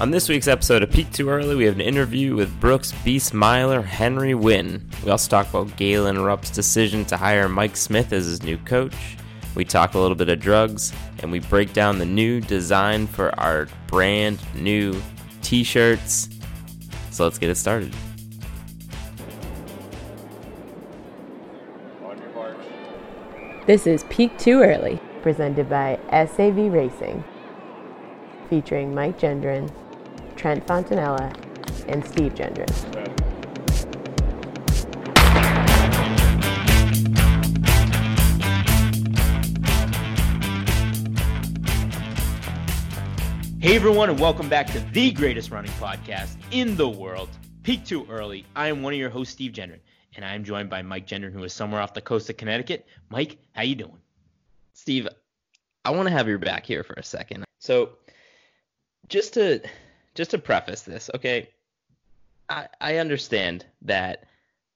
On this week's episode of Peaked Too Early, we have an interview with Brooks Beast Miler Henry Wynne. We also talk about Galen Rupp's decision to hire Mike Smith as his new coach. We talk a little bit of drugs, and we break down the new design for our brand new t shirts. So let's get it started. This is Peaked Too Early, presented by SAV Racing, featuring Mike Gendron, Trent Fontanella, and Steve Gendron. Hey everyone, and welcome back to the greatest running podcast in the world, Peaked Too Early. I am one of your hosts, Steve Gendron, and I am joined by Mike Gendron, who is somewhere off the coast of Connecticut. Mike, how you doing? Steve, I want to have your back here for a second. So, just to just to preface this, okay, I, I understand that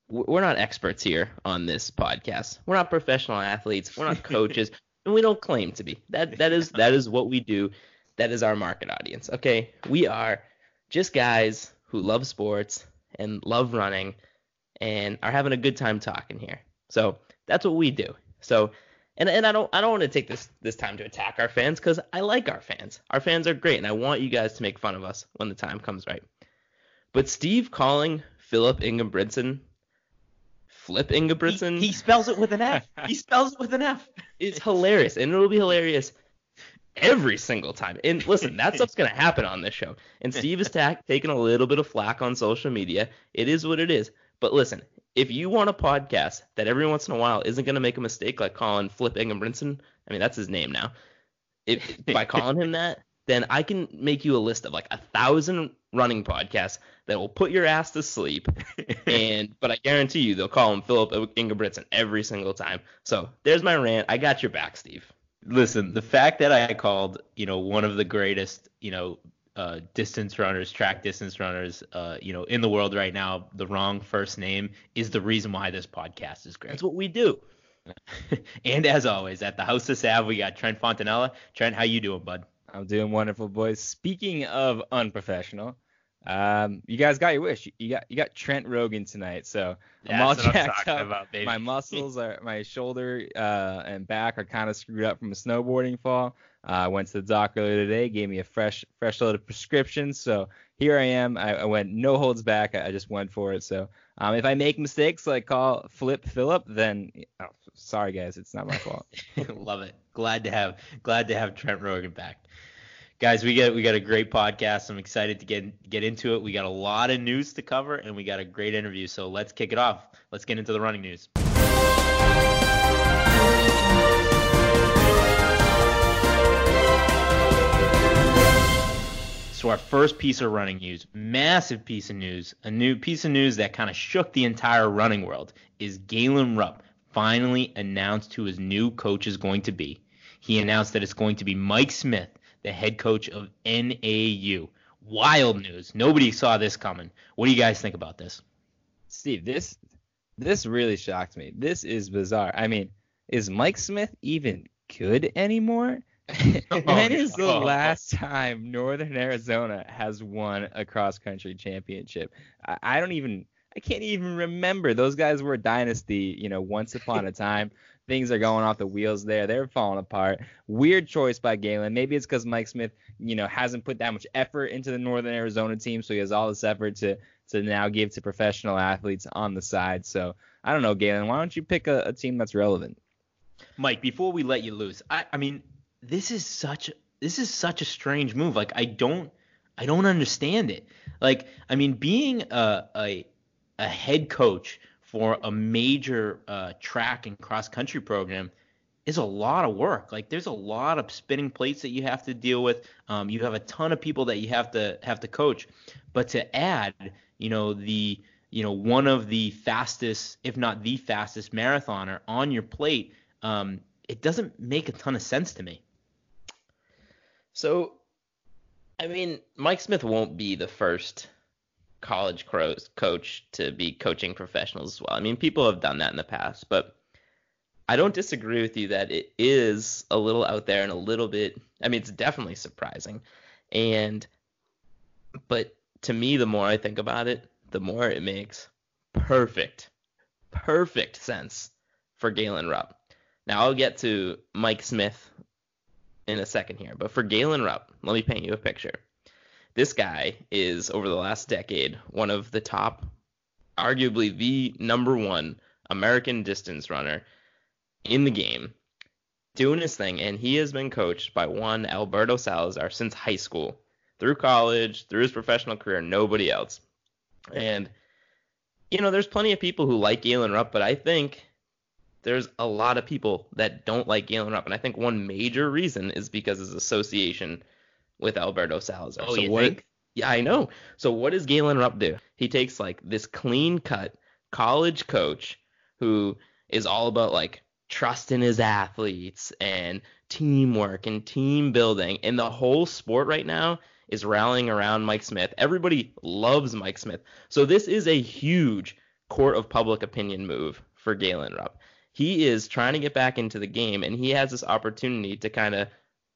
we're not experts here on this podcast. We're not professional athletes. We're not coaches, and we don't claim to be. That that is that is what we do. That is our market audience. Okay, we are just guys who love sports and love running and are having a good time talking here. So that's what we do. So and and I don't I don't want to take this this time to attack our fans because I like our fans. Our fans are great, and I want you guys to make fun of us when the time comes right. But Steve calling Philip Ingebrigtsen Flip Ingebrigtsen He, he spells it with an F. he spells it with an F. is hilarious, and it'll be hilarious every single time. And listen, that stuff's gonna happen on this show. And Steve is ta- taking a little bit of flack on social media. It is what it is. But listen, if you want a podcast that every once in a while isn't gonna make a mistake like calling Flip Ingebrigtsen, I mean that's his name now. If by calling him that, then I can make you a list of like a thousand running podcasts that will put your ass to sleep. and but I guarantee you they'll call him Philip Ingebrigtsen every single time. So there's my rant. I got your back, Steve. Listen, the fact that I called, you know, one of the greatest, you know, uh, distance runners, track distance runners, uh, you know, in the world right now, the wrong first name is the reason why this podcast is great. That's what we do. and as always, at the House of Sav, we got Trent Fontanella. Trent, how you doing, bud? I'm doing wonderful, boys. Speaking of unprofessional, um, you guys got your wish. You got you got Trent Rogan tonight, so I'm all That's what I'm jacked talking up. about, baby. My muscles are, my shoulder uh, and back are kind of screwed up from a snowboarding fall. Uh, I went to the doc earlier today, gave me a fresh fresh load of prescriptions. So here I am. I, I went no holds back. I, I just went for it. So um, if I make mistakes like call Flip Philip, then oh, sorry guys, it's not my fault. Love it. Glad to have glad to have Trent Rogan back. Guys, we got we got a great podcast. I'm excited to get get into it. We got a lot of news to cover and we got a great interview. So let's kick it off. Let's get into the running news. So our first piece of running news, massive piece of news, a new piece of news that kind of shook the entire running world, is Galen Rupp finally announced who his new coach is going to be. He announced that it's going to be Mike Smith, the head coach of NAU. Wild news. Nobody saw this coming. What do you guys think about this? Steve, this this really shocked me. This is bizarre. I mean, is Mike Smith even good anymore? when oh, is the last time Northern Arizona has won a cross country championship? I, I don't even I can't even remember. Those guys were a dynasty, you know, once upon a time. Things are going off the wheels there. They're falling apart. Weird choice by Galen. Maybe it's because Mike Smith, you know, hasn't put that much effort into the Northern Arizona team, so he has all this effort to to now give to professional athletes on the side. So I don't know, Galen. Why don't you pick a, a team that's relevant? Mike, before we let you loose, I, I mean, this is such this is such a strange move. Like I don't I don't understand it. Like I mean, being a a, a head coach for a major uh, track and cross country program is a lot of work. Like there's a lot of spinning plates that you have to deal with. Um, you have a ton of people that you have to have to coach. But to add, you know, the you know one of the fastest, if not the fastest marathoner on your plate, um, it doesn't make a ton of sense to me. So, I mean, Mike Smith won't be the first college coach to be coaching professionals as well. I mean, people have done that in the past, but I don't disagree with you that it is a little out there and a little bit. I mean, it's definitely surprising, and But to me, the more I think about it, the more it makes perfect, perfect sense for Galen Rupp. Now I'll get to Mike Smith in a second here, but for Galen Rupp, let me paint you a picture. This guy is over the last decade one of the top, arguably the number one American distance runner in the game, doing his thing, and he has been coached by one Alberto Salazar since high school, through college, through his professional career, nobody else. And you know, there's plenty of people who like Galen Rupp, but I think there's a lot of people that don't like Galen Rupp, and I think one major reason is because his association with Alberto Salazar. Oh, so you what? think? Yeah, I know. So what does Galen Rupp do? He takes like this clean cut college coach who is all about like trust in his athletes and teamwork and team building, and the whole sport right now is rallying around Mike Smith. Everybody loves Mike Smith. So this is a huge court of public opinion move for Galen Rupp. He is trying to get back into the game, and he has this opportunity to kind of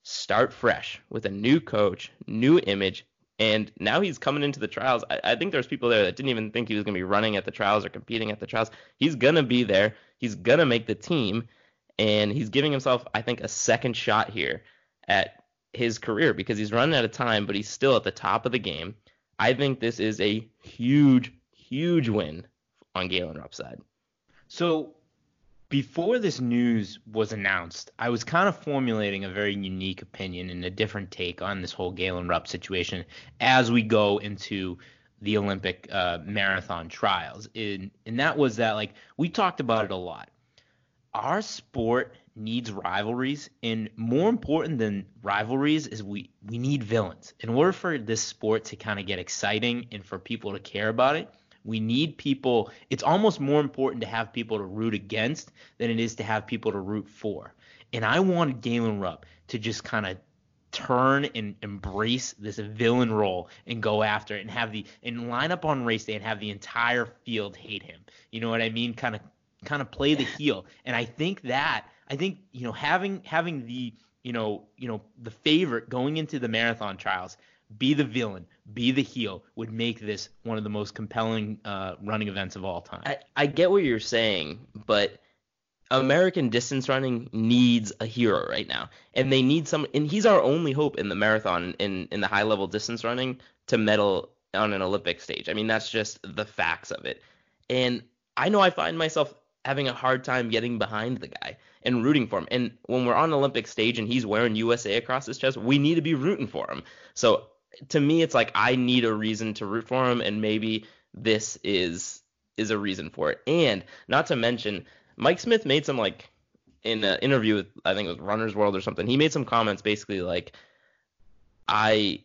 start fresh with a new coach, new image, and now he's coming into the trials. I, I think there's people there that didn't even think he was going to be running at the trials or competing at the trials. He's going to be there. He's going to make the team, and he's giving himself, I think, a second shot here at his career because he's running out of time, but he's still at the top of the game. I think this is a huge, huge win on Galen Rupp's side. So before this news was announced, I was kind of formulating a very unique opinion and a different take on this whole Galen Rupp situation as we go into the Olympic uh, marathon trials. And, and that was that, like, we talked about it a lot. Our sport needs rivalries, and more important than rivalries is we, we need villains. In order for this sport to kind of get exciting and for people to care about it, we need people. It's almost more important to have people to root against than it is to have people to root for. And I wanted Galen Rupp to just kind of turn and embrace this villain role and go after it and have the and line up on race day and have the entire field hate him. You know what I mean? Kind of kind of play the heel. And I think that I think you know having having the you know you know the favorite going into the marathon trials be the villain, be the heel would make this one of the most compelling uh, running events of all time. I, I get what you're saying, but American distance running needs a hero right now, and they need some. And he's our only hope in the marathon in in the high level distance running to medal on an Olympic stage. I mean, that's just the facts of it. And I know I find myself having a hard time getting behind the guy and rooting for him. And when we're on Olympic stage and he's wearing USA across his chest, we need to be rooting for him. So to me, it's like I need a reason to root for him, and maybe this is is a reason for it. And not to mention, Mike Smith made some like in an interview with I think it was Runner's World or something. He made some comments basically like, I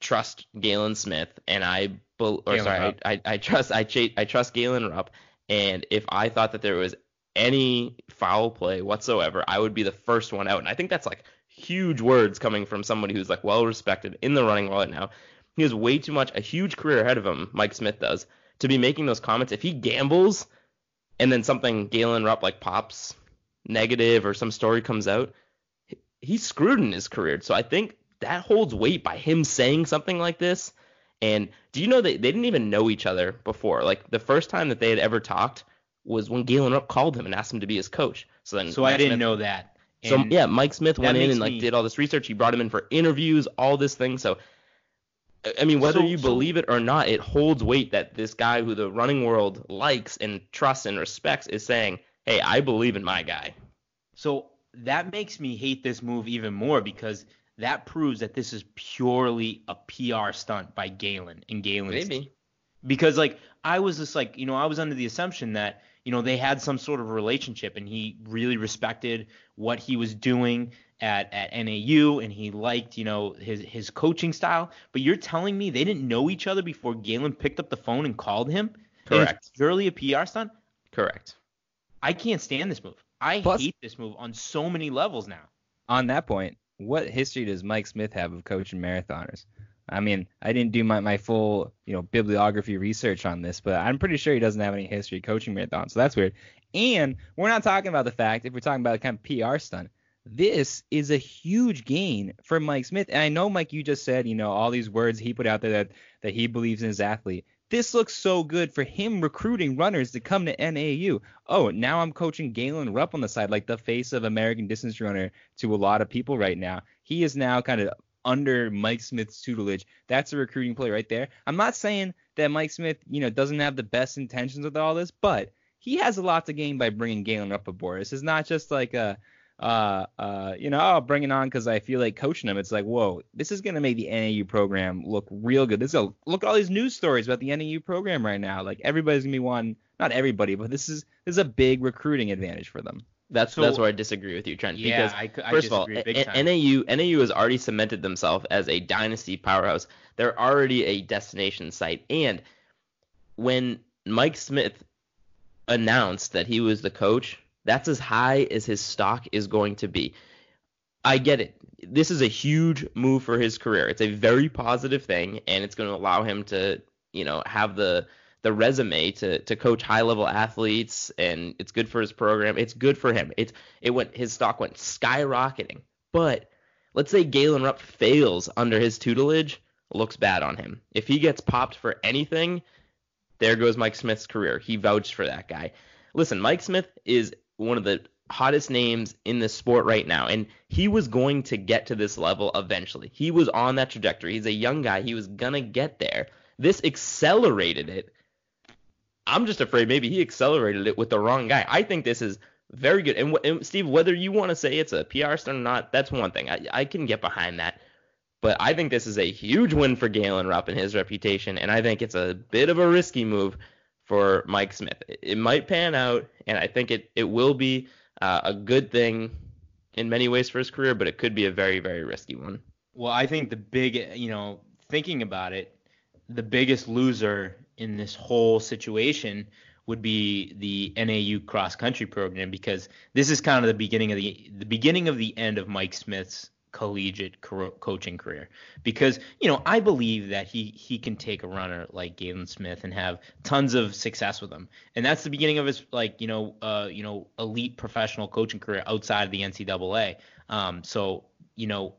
trust Galen Smith, and I bel- or Galen sorry, Rupp. I, I trust I I trust Galen Rupp, and if I thought that there was any foul play whatsoever, I would be the first one out. And I think that's like huge words coming from somebody who's like well respected in the running world right now. He has way too much a huge career ahead of him, Mike Smith does, to be making those comments. If he gambles and then something Galen Rupp like pops negative or some story comes out, he's screwed in his career. So I think that holds weight by him saying something like this. And do you know that they didn't even know each other before? Like the first time that they had ever talked was when Galen Rupp called him and asked him to be his coach. So then so I didn't Smith- know that. So And yeah, Mike Smith went in and like me- did all this research. He brought him in for interviews, all this thing. So I- mean, whether So- you so- believe it or not, it holds weight that this guy who the running world likes and trusts and respects is saying, "Hey, I believe in my guy." So that makes me hate this move even more because that proves that this is purely a PR stunt by Galen and Galen's Maybe. because like I was just like you know I was under the assumption that you know they had some sort of relationship and he really respected what he was doing at at NAU and he liked you know his his coaching style but you're telling me they didn't know each other before Galen picked up the phone and called him Correct. purely a PR stunt Correct. I can't stand this move I Plus- hate this move on so many levels now On that point, what history does Mike Smith have of coaching marathoners? I mean, I didn't do my, my full, you know, bibliography research on this, but I'm pretty sure he doesn't have any history coaching marathon, so that's weird. And we're not talking about the fact, if we're talking about a kind of PR stunt, this is a huge gain for Mike Smith. And I know, Mike, you just said, you know, all these words he put out there that, that he believes in his athlete. This looks so good for him recruiting runners to come to NAU. Oh, now I'm coaching Galen Rupp on the side, like the face of American distance runner to a lot of people right now. He is now kind of under Mike Smith's tutelage. That's a recruiting play right there. I'm not saying that Mike Smith, you know, doesn't have the best intentions with all this, but he has a lot to gain by bringing Galen up aboard. This is not just like a uh, uh, you know, I'll bring it on because I feel like coaching him. It's like, whoa, this is gonna make the NAU program look real good. This is a, look at all these news stories about the NAU program right now. Like everybody's gonna be one, not everybody, but this is this is a big recruiting advantage for them. That's So- that's where I disagree with you, Trent. Yeah, because I I first of all, disagree big time. NAU NAU has already cemented themselves as a dynasty powerhouse. They're already a destination site, and when Mike Smith announced that he was the coach, that's as high as his stock is going to be. I get it. This is a huge move for his career. It's a very positive thing, and it's going to allow him to, you know, have the the resume to to coach high level athletes, and it's good for his program. It's good for him. It's it went his stock went skyrocketing. But let's say Galen Rupp fails under his tutelage, looks bad on him. If he gets popped for anything, there goes Mike Smith's career. He vouched for that guy. Listen, Mike Smith is one of the hottest names in the sport right now, and he was going to get to this level eventually. He was on that trajectory. He's a young guy. He was gonna get there. This accelerated it. I'm just afraid maybe he accelerated it with the wrong guy. I think this is very good. And, and Steve, whether you want to say it's a PR stunt or not, that's one thing. I, I can get behind that. But I think this is a huge win for Galen Rupp and his reputation, and I think it's a bit of a risky move for Mike Smith. It, it might pan out, and I think it, it will be uh, a good thing in many ways for his career, but it could be a very, very risky one. Well, I think the big, you know, thinking about it, the biggest loser in this whole situation would be the NAU cross country program because this is kind of the beginning of the the beginning of the end of Mike Smith's collegiate co- coaching career. Because you know I believe that he he can take a runner like Galen Smith and have tons of success with him. And that's the beginning of his like you know uh you know elite professional coaching career outside of the NCAA um so you know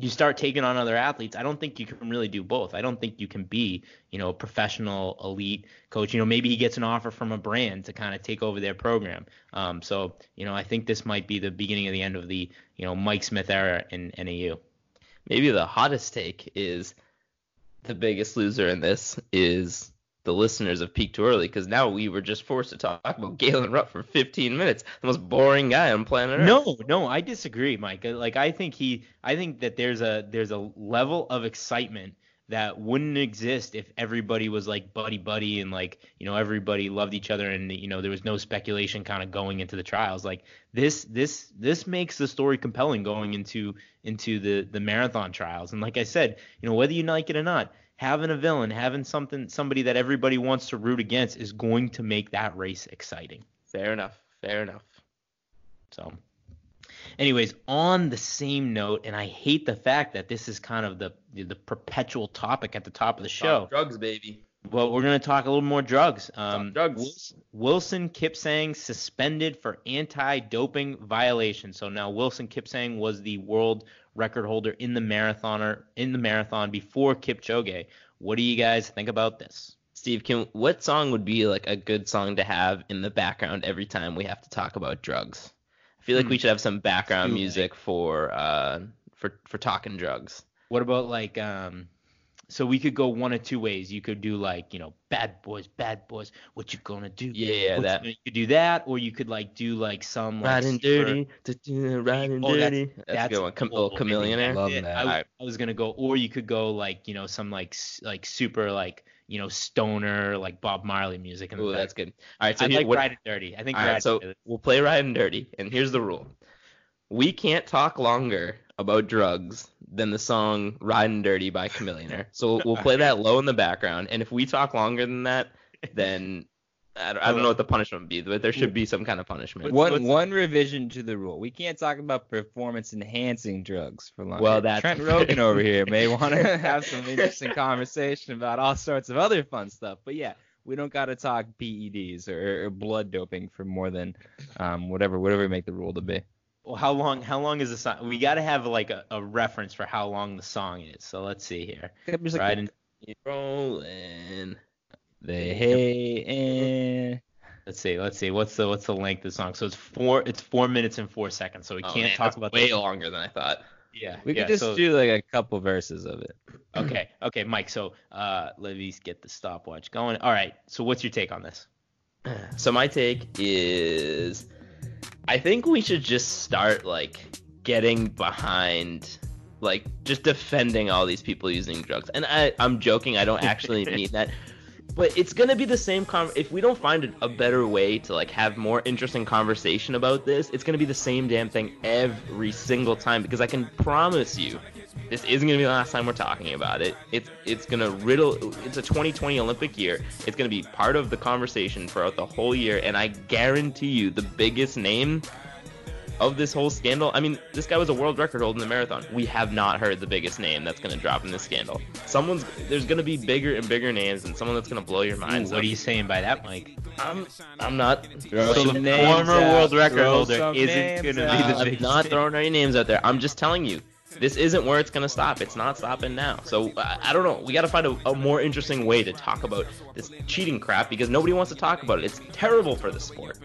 you start taking on other athletes, I don't think you can really do both. I don't think you can be, you know, a professional elite coach. You know, maybe he gets an offer from a brand to kind of take over their program. Um, so, you know, I think this might be the beginning of the end of the, you know, Mike Smith era in NAU. Maybe the hottest take is the biggest loser in this is the listeners of Peaked Too Early because now we were just forced to talk about Galen Rupp for 15 minutes, the most boring guy on planet Earth. No, no, I disagree, Mike. Uh, like I think he, I think that there's a there's a level of excitement that wouldn't exist if everybody was like buddy buddy and like you know everybody loved each other and you know there was no speculation kind of going into the trials. Like this this this makes the story compelling going into into the the marathon trials. And like I said, you know whether you like it or not, having a villain, having something somebody that everybody wants to root against is going to make that race exciting. Fair enough. Fair enough. So, anyways, on the same note, and I hate the fact that this is kind of the the perpetual topic at the top of the show. drugs, baby. Well, we're going to talk a little more drugs. Um, drugs. Wilson, Wilson Kipsang suspended for anti-doping violation. So now Wilson Kipsang was the world record holder in the marathoner in the marathon before Kipchoge. What do you guys think about this? Steve, can what song would be like a good song to have in the background every time we have to talk about drugs? I feel like Hmm. we should have some background music for uh for for talking drugs. What about like um so we could go one of two ways. You could do like, you know, bad boys, bad boys, what you gonna do? Yeah, What that- you, you could do that, or you could like do like some like Riding super- dirty, du-du, riding Oh, that's- dirty. That's, a that's good one. Com- cool. little Chamillionaire. Love Yeah, that. I, w- Alright. I was gonna go, or you could go like, you know, some like like super like, you know, stoner like Bob Marley music. In the Ooh, that's good. All right, so I here, like what, Riding Dirty. I think all right, so Dirty- we'll play riding dirty, and here's the rule: we can't talk longer about drugs than the song "Riding Dirty" by Chamillionaire. So we'll, we'll play that low in the background, and if we talk longer than that, then I don't, I don't know what the punishment would be, but there should be some kind of punishment. One what's- one revision to the rule: we can't talk about performance enhancing drugs for long. Well, that's- Trent Rogan over here may want to have some interesting conversation about all sorts of other fun stuff. But yeah, we don't got to talk PEDs or, or blood doping for more than um, whatever whatever we make the rule to be. Well, how long? How long is the song? We got to have like a, a reference for how long the song is. So let's see here. Like Riding, Rolling. the hey and let's see. Let's see. What's the what's the length of the song? So it's four. It's four minutes and four seconds. So we Oh, can't man, talk about way the, longer than I thought. Yeah. we yeah, could just so- do like a couple verses of it. Okay. Okay, Mike. So uh, let's get the stopwatch going. All right. So what's your take on this? So my take is I think we should just start like getting behind like just defending all these people using drugs. And I I'm joking, I don't actually mean that. But it's gonna be the same con. If we don't find a- a better way to like have more interesting conversation about this, it's gonna be the same damn thing every single time. Because I can promise you, this isn't gonna be the last time we're talking about it. It's it's gonna riddle. It's a 2020 Olympic year. It's gonna be part of the conversation throughout the whole year, and I guarantee you, the biggest name of this whole scandal. I mean, this guy was a world record holder in the marathon. We have not heard the biggest name that's gonna drop in this scandal. Someone's there's gonna be bigger and bigger names, and someone that's gonna blow your Ooh, mind. what are you saying by that, Mike? I'm I'm not. Throw So the former out, world record throw holder isn't gonna be the out. I'm not throwing any names out there. I'm just telling you, this isn't where it's gonna stop. It's not stopping now. So I, I don't know. We got to find a, a more interesting way to talk about this cheating crap because nobody wants to talk about it. It's terrible for the sport.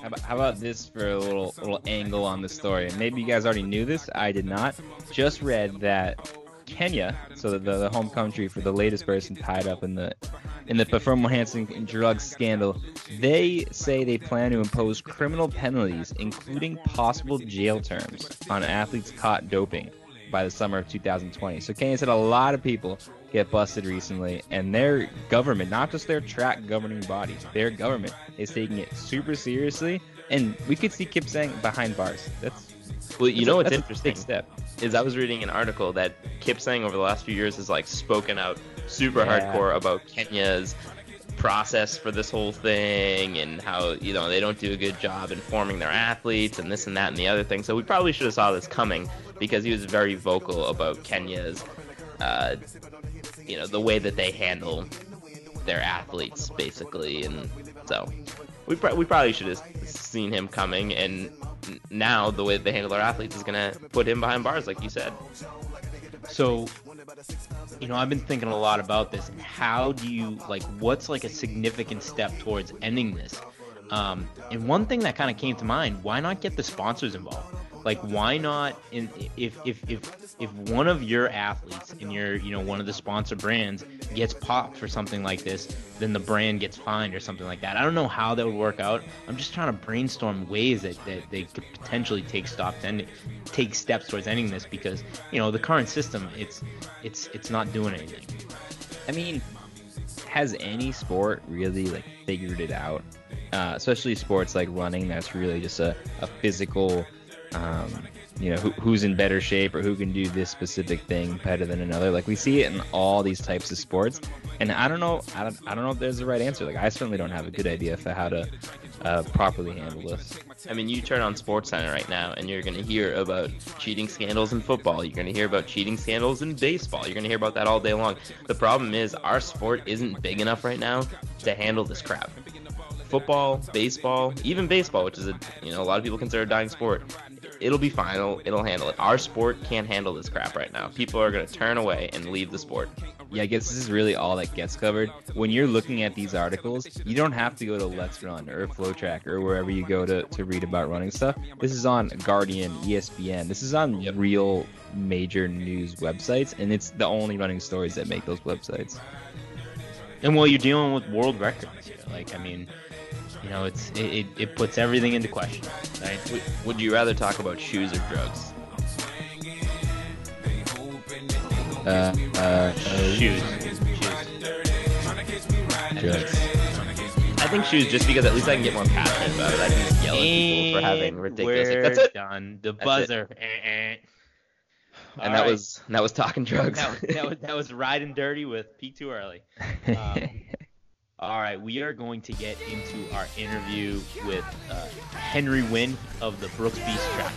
How about, how about this for a little little angle on the story? And maybe you guys already knew this. I did not. Just read that Kenya, so the, the home country for the latest person tied up in the in the performance enhancing drug scandal, they say they plan to impose criminal penalties, including possible jail terms, on athletes caught doping by the summer of 2020. So Kenya said a lot of people get busted recently, and their government, not just their track governing body, their government is taking it super seriously. And we could see Kipsang behind bars. That's Well, you know what's interesting step. is I was reading an article that Kipsang over the last few years has like spoken out super Yeah. hardcore about Kenya's process for this whole thing and how you know they don't do a good job informing their athletes and this and that and the other thing. So we probably should have saw this coming because he was very vocal about Kenya's, uh, you know, the way that they handle their athletes basically, and so we pro- we probably should have seen him coming and now the way they handle their athletes is gonna put him behind bars like you said. So, you know, I've been thinking a lot about this. and How do you like? What's like a significant step towards ending this? Um, and one thing that kind of came to mind: why not get the sponsors involved? Like, why not? In, if if if if one of your athletes and your you know one of the sponsor brands gets popped for something like this, then the brand gets fined or something like that. I don't know how that would work out. I'm just trying to brainstorm ways that, that they could potentially take stop to ending, take steps towards ending this because you know the current system it's it's it's not doing anything. I mean, has any sport really like figured it out? Uh, especially sports like running, that's really just a, a physical, um, you know, who, who's in better shape or who can do this specific thing better than another. Like we see it in all these types of sports, and I don't know, I don't, I don't know if there's a right answer. Like I certainly don't have a good idea for how to uh, properly handle this. I mean, you turn on SportsCenter right now, and you're going to hear about cheating scandals in football. You're going to hear about cheating scandals in baseball. You're going to hear about that all day long. The problem is, our sport isn't big enough right now to handle this crap. Football, baseball, even baseball, which is a you know a lot of people consider a dying sport, it'll be fine. It'll, it'll handle it. Our sport can't handle this crap right now. People are going to turn away and leave the sport. Yeah, I guess this is really all that gets covered. When you're looking at these articles, you don't have to go to Let's Run or Flow FloTrack or wherever you go to, to read about running stuff. This is on Guardian, ESPN. This is on real major news websites, and it's the only running stories that make those websites. And while you're dealing with world records like I mean, you know, it's it, it, it puts everything into question, right? Would, would you rather talk about shoes or drugs? Uh, uh, uh, Shoes, drugs. I think shoes just because at least I can get more passionate about it. I can just yell at people for having ridiculous. We're That's it. done. The That's buzzer. Eh, eh. And All that right. was that was talking drugs. that, was- that was that was riding dirty with peaked too early. Um, all right, we are going to get into our interview with uh, Henry Wynne of the Brooks Beast Track.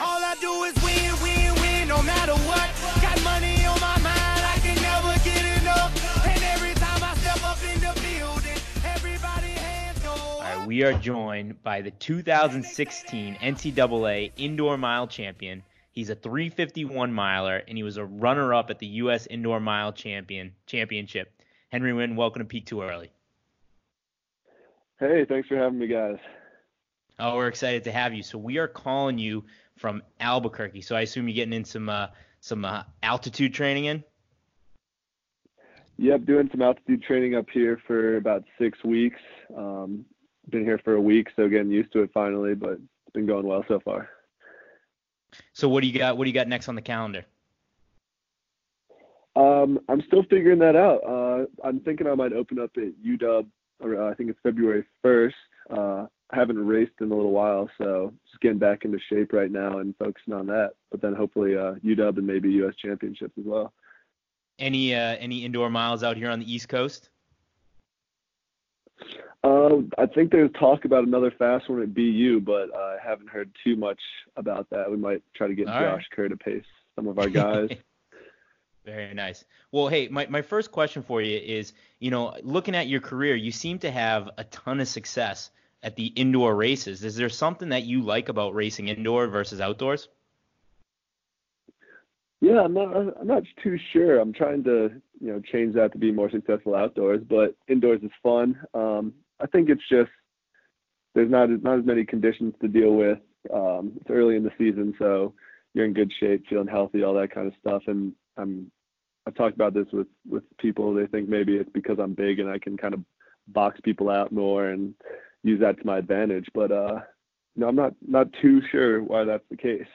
All I do is win, win, win, no matter what. Got money on my mind, I can never get enough. And every time I step up in the building, everybody hands go. All right, we we are joined by the 2016 NCAA Indoor Mile Champion. He's a 351 miler, and he was a runner-up at the U.S. Indoor Mile Champion Championship. Henry Wynne, welcome to Peaked Too Early. Hey, thanks for having me, guys. Oh, we're excited to have you. So we are calling you from Albuquerque. So I assume you're getting in some uh, some uh, altitude training in. Yep, doing some altitude training up here for about six weeks. Um, been here for a week, so getting used to it finally, but it's been going well so far. So what do you got? What do you got next on the calendar? Um, I'm still figuring that out. Uh, I'm thinking I might open up at UW. Or, uh, I think it's February 1st. Uh, I haven't raced in a little while, so just getting back into shape right now and focusing on that. But then hopefully uh, UW and maybe U.S. championships as well. Any uh, any indoor miles out here on the East Coast? Uh, I think there's talk about another fast one at BU, but I haven't heard too much about that. We might try to get All Josh right. Kerr to pace some of our guys. Very nice. Well, hey, my, my first question for you is, you know, looking at your career, you seem to have a ton of success at the indoor races. Is there something that you like about racing indoor versus outdoors? Yeah, I'm not. I'm not too sure. I'm trying to, you know, change that to be more successful outdoors. But indoors is fun. Um, I think it's just there's not not as many conditions to deal with. Um, it's early in the season, so you're in good shape, feeling healthy, all that kind of stuff. And I'm I've talked about this with with people. They think maybe it's because I'm big and I can kind of box people out more and use that to my advantage. But uh, no, I'm not not too sure why that's the case.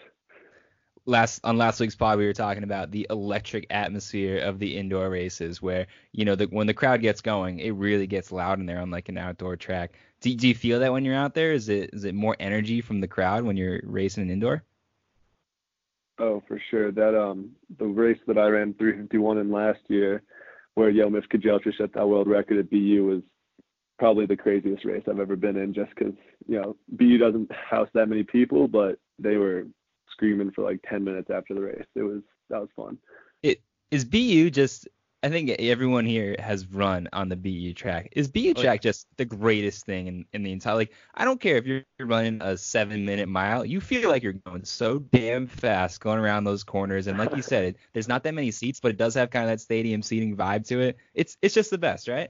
last on last week's pod we were talking about the electric atmosphere of the indoor races where you know the, when the crowd gets going it really gets loud in there on like an outdoor track do, do you feel that when you're out there is it is it more energy from the crowd when you're racing an indoor Oh, for sure. That um the race that I ran 351 in last year, where Yomif Kejelcha set that world record at BU was probably the craziest race I've ever been in. Just because you know BU doesn't house that many people, but they were screaming for like 10 minutes after the race. It was that was fun. It is bu just i think everyone here has run on the bu track. Is bu Oh, track just the greatest thing in, in the entire like i don't care if you're running a seven minute mile you feel like you're going so damn fast going around those corners. And like you said it, there's not that many seats but it does have kind of that stadium seating vibe to it. It's it's just the best right?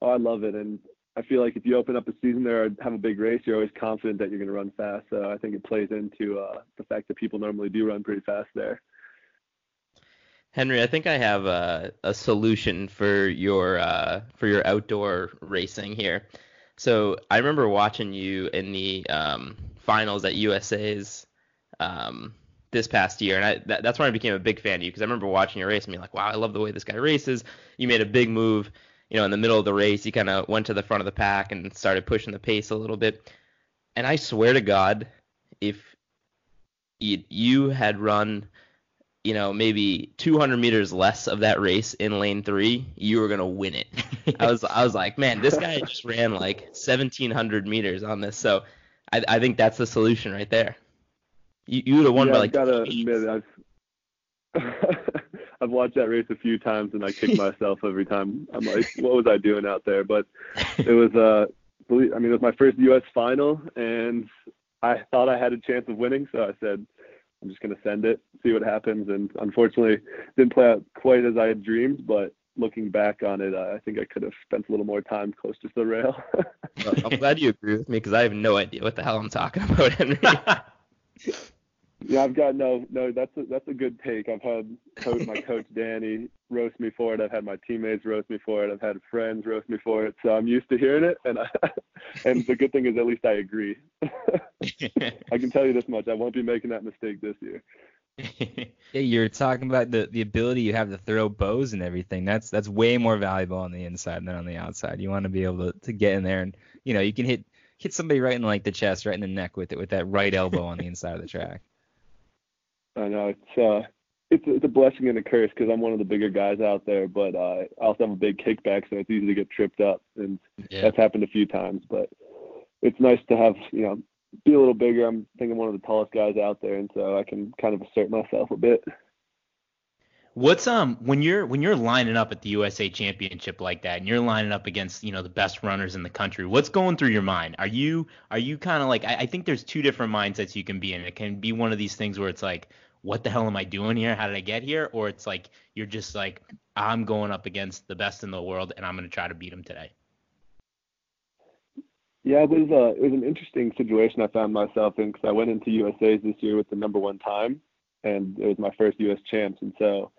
Oh, I love it, and I feel like if you open up a season there or have a big race, you're always confident that you're going to run fast. So I think it plays into uh, the fact that people normally do run pretty fast there. Henry, I think I have a, a solution for your uh, for your outdoor racing here. So I remember watching you in the um, finals at USA's um, this past year, and I, that, that's when I became a big fan of you because I remember watching your race and being like, wow, I love the way this guy races. You made a big move, you know, in the middle of the race. You kind of went to the front of the pack and started pushing the pace a little bit. And I swear to God, if you, you had run you know, maybe 200 meters less of that race in lane three, you were gonna win it. I was, I was like, man, this guy just ran like 1700 meters on this, so I, I think that's the solution right there. You, you would have won yeah, by I've gotta admit, I've I've watched that race a few times and I kick myself every time. I'm like, what was I doing out there? But it was uh, I mean, it was my first U.S. final, and I thought I had a chance of winning, so I said, I'm just gonna send it, see what happens. And unfortunately, didn't play out quite as I had dreamed. But looking back on it, uh, I think I could have spent a little more time close to the rail. I'm glad you agree with me because I have no idea what the hell I'm talking about, Henry. Yeah, I've got no, no. That's a, that's a good take. I've had coach, my coach Danny roast me for it. I've had my teammates roast me for it. I've had friends roast me for it. So I'm used to hearing it, and I, and the good thing is at least I agree. I can tell you this much: I won't be making that mistake this year. Yeah, you're talking about the, the ability you have to throw bows and everything. That's that's way more valuable on the inside than on the outside. You want to be able to, to get in there and you know you can hit hit somebody right in like the chest, right in the neck with it with that right elbow on the inside of the track. I know it's uh, it's it's a blessing and a curse because I'm one of the bigger guys out there, but uh, I also have a big kickback, so it's easy to get tripped up, and Yeah. that's happened a few times. But it's nice to have you know be a little bigger. I'm thinking I'm one of the tallest guys out there, and so I can kind of assert myself a bit. What's um when you're when you're lining up at the USA Championship like that, and you're lining up against you know the best runners in the country? What's going through your mind? Are you are you kind of like I, I think there's two different mindsets you can be in. It can be one of these things where it's like, what the hell am I doing here? How did I get here? Or it's like you're just like I'm going up against the best in the world, and I'm gonna try to beat them today. Yeah, it was uh, it was an interesting situation I found myself in because I went into USA's this year with the number one time, and it was my first US champs, and so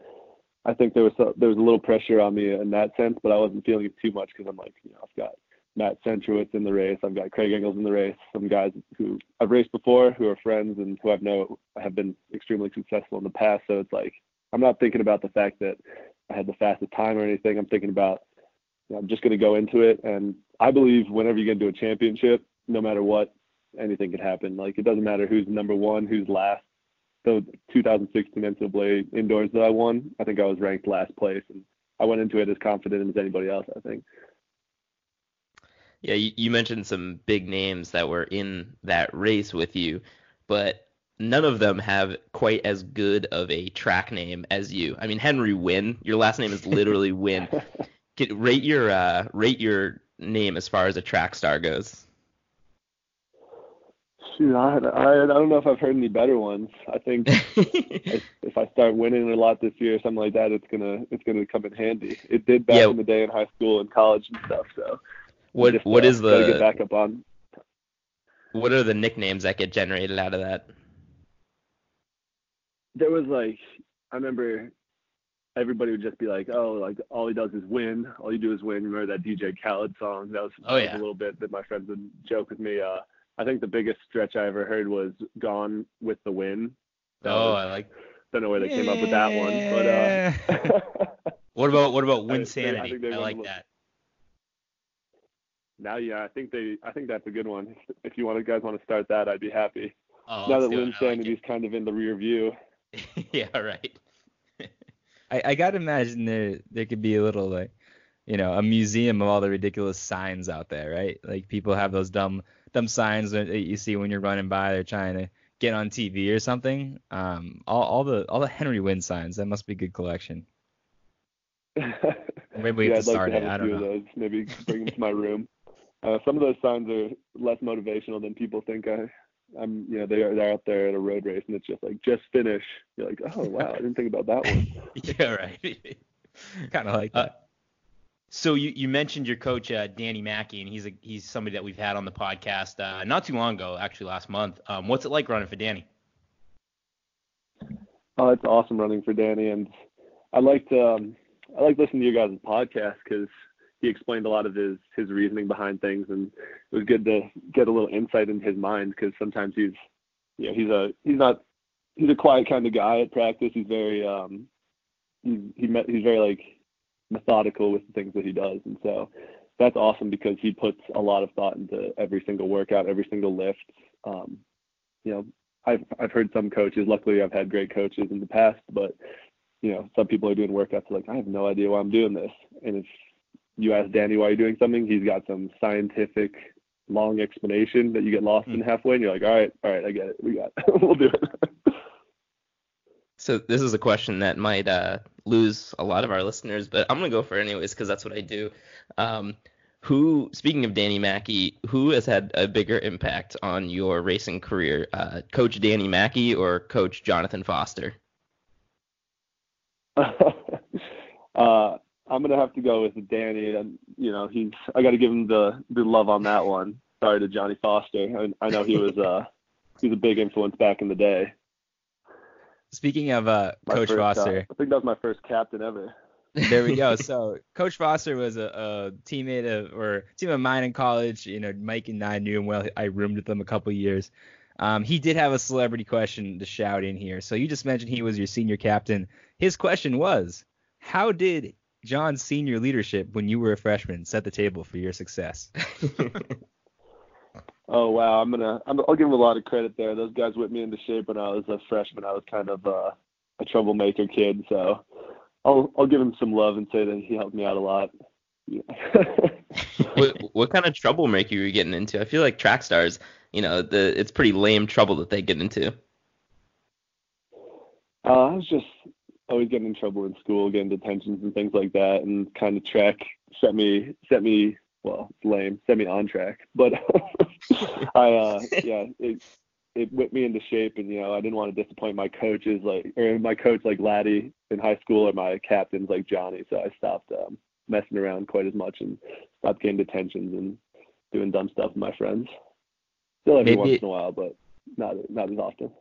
I think there was a, there was a little pressure on me in that sense, but I wasn't feeling it too much because I'm like, you know, I've got Matt Centrowitz in the race, I've got Craig Engels in the race, some guys who I've raced before, who are friends and who I've know have been extremely successful in the past. So it's like I'm not thinking about the fact that I had the fastest time or anything. I'm thinking about you know, I'm just going to go into it, and I believe whenever you get into a championship, no matter what, anything could happen. Like it doesn't matter who's number one, who's last the 2016 NCAA indoors that I won, I think I was ranked last place, and I went into it as confident as anybody else. I think. Yeah, you, you mentioned some big names that were in that race with you, but none of them have quite as good of a track name as you. I mean, Henry Wynne, your last name is literally Wynne. Get, rate your uh, rate your name as far as a track star goes. Shoot, I, I, I don't know if I've heard any better ones. I think if, if I start winning a lot this year or something like that, it's gonna it's gonna come in handy. It did back Yeah. in the day in high school and college and stuff. So what just, what uh, is gotta get the back up on? what are the nicknames that get generated out of that? There was like I remember everybody would just be like, oh, like all he does is win. All you do is win. Remember that DJ Khaled song? That was, Oh, that was a little bit that my friends would joke with me. Uh, I think the biggest stretch I ever heard was "Gone with the Win." That Oh, was- I like. don't know where they came up with that one, but uh, What about what about I- Sanity? I they I, like little- that. Now, yeah, I think they, I think that's a good one. If you want, guys want to start that, I'd be happy. Oh, now let's that do it. Lynn I like Sanity's kind of in the rear view. yeah, right. I, I gotta imagine there there could be a little like you know a museum of all the ridiculous signs out there, right? Like people have those dumb dumb signs that you see when you're running by. They're trying to get on TV or something. Um, all, all the all the Henry Wynne signs. That must be a good collection. Maybe we yeah, have I'd to like start to it. have I a don't few know. of those. Maybe bring them to my room. Uh, some of those signs are less motivational than people think. I, I'm, you know, they are they're out there at a road race and it's just like just finish. You're like, oh wow, I didn't think about that one. yeah, right. Kind of like Uh, that. So you, you mentioned your coach uh, Danny Mackey, and he's a, he's somebody that we've had on the podcast uh, not too long ago, actually last month. Um, what's it like running for Danny? Oh, it's awesome running for Danny, and I liked um, I like listening to you guys' podcast because he explained a lot of his his reasoning behind things, and it was good to get a little insight into his mind because sometimes he's you know he's a he's not he's a quiet kind of guy at practice. He's very um he's he met, he's very like methodical with the things that he does, and so that's awesome because he puts a lot of thought into every single workout, every single lift. Um, you know, I've I've heard some coaches. Luckily, I've had great coaches in the past, but you know, some people are doing workouts like I have no idea why I'm doing this. And if you ask Danny why you're doing something, he's got some scientific long explanation that you get lost in halfway, and you're like, all right, all right, I get it. We got, it. we'll do it. So this is a question that might uh, lose a lot of our listeners, but I'm gonna go for it anyways because that's what I do. Um, who, speaking of Danny Mackey, who has had a bigger impact on your racing career, uh, Coach Danny Mackey or Coach Jonathan Foster? uh, I'm gonna have to go with Danny, and you know, he's I got to give him the the love on that one. Sorry to Johnny Foster. I, I know he was uh he was a big influence back in the day. Speaking of uh, My Coach first, uh, Foster, I think that was my first captain ever. there we go. So Coach Foster was a, a teammate of or team of mine in college. You know, Mike and I knew him well. I roomed with him a couple years. Um, he did have a celebrity question to shout in here. So you just mentioned he was your senior captain. His question was, how did John's senior leadership when you were a freshman set the table for your success? Oh wow, I'm gonna I'm, I'll give him a lot of credit there. Those guys whipped me into shape when I was a freshman. I was kind of uh, a troublemaker kid, so I'll I'll give him some love and say that he helped me out a lot. Yeah. what, what kind of troublemaker were you getting into? I feel like track stars, you know, the it's pretty lame trouble that they get into. Uh, I was just always getting in trouble in school, getting detentions and things like that, and kind of track set me set me well, it's lame, set me on track. But I uh yeah, it it whipped me into shape and you know, I didn't want to disappoint my coaches like or my coach like Laddie in high school or my captains like Johnny. So I stopped um messing around quite as much and stopped getting detentions and doing dumb stuff with my friends. Still every Maybe once in a while, but not not as often.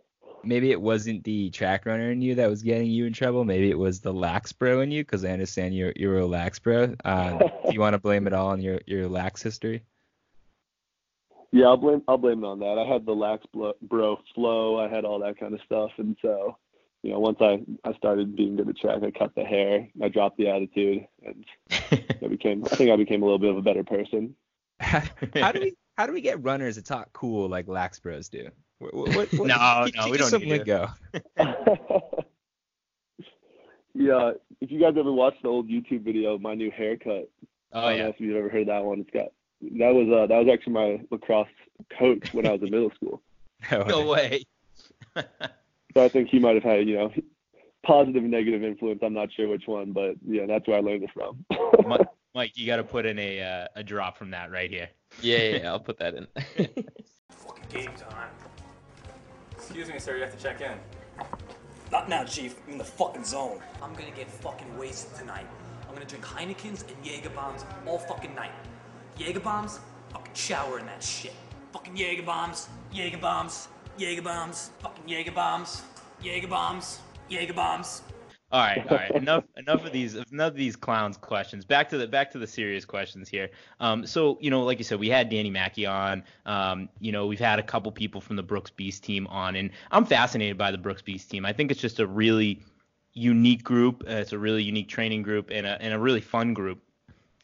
Maybe it wasn't the track runner in you that was getting you in trouble. Maybe it was the lax bro in you, because I understand you're you're a lax bro. Uh, do you want to blame it all on your your lax history? Yeah, I'll blame I'll blame it on that. I had the lax bro flow. I had all that kind of stuff, and so you know, once I I started being good at track, I cut the hair, I dropped the attitude, and I became I think I became a little bit of a better person. how do we how do we get runners to talk cool like lax bros do? What, what, what, No, can- no, can we don't some need to. lingo. yeah, if you guys ever watched the old YouTube video, of my new haircut. Oh I don't know if you've ever heard that one. It's got that was uh that was actually my lacrosse coach when I was in middle school. No way. So I think he might have had you know positive and negative influence. I'm not sure which one, but yeah, that's where I learned it from. Mike, Mike, you got to put in a uh, a drop from that right here. Yeah, yeah, yeah, I'll put that in. Fucking game time. Excuse me, sir, you have to check in. Not now, Chief. I'm in the fucking zone. I'm gonna get fucking wasted tonight. I'm gonna drink Heinekens and Jaeger bombs all fucking night. Jaeger bombs? Fucking shower in that shit. Fucking Jaeger bombs. Jaeger bombs. Jaeger bombs. Fucking Jaeger bombs. Jaeger bombs. Jaeger bombs. All right, all right. enough enough of these enough of these clowns questions. Back to the back to the serious questions here. Um, so you know, like you said, we had Danny Mackey on. Um, you know, we've had a couple people from the Brooks Beast team on, and I'm fascinated by the Brooks Beast team. I think it's just a really unique group. Uh, it's a really unique training group and a and a really fun group.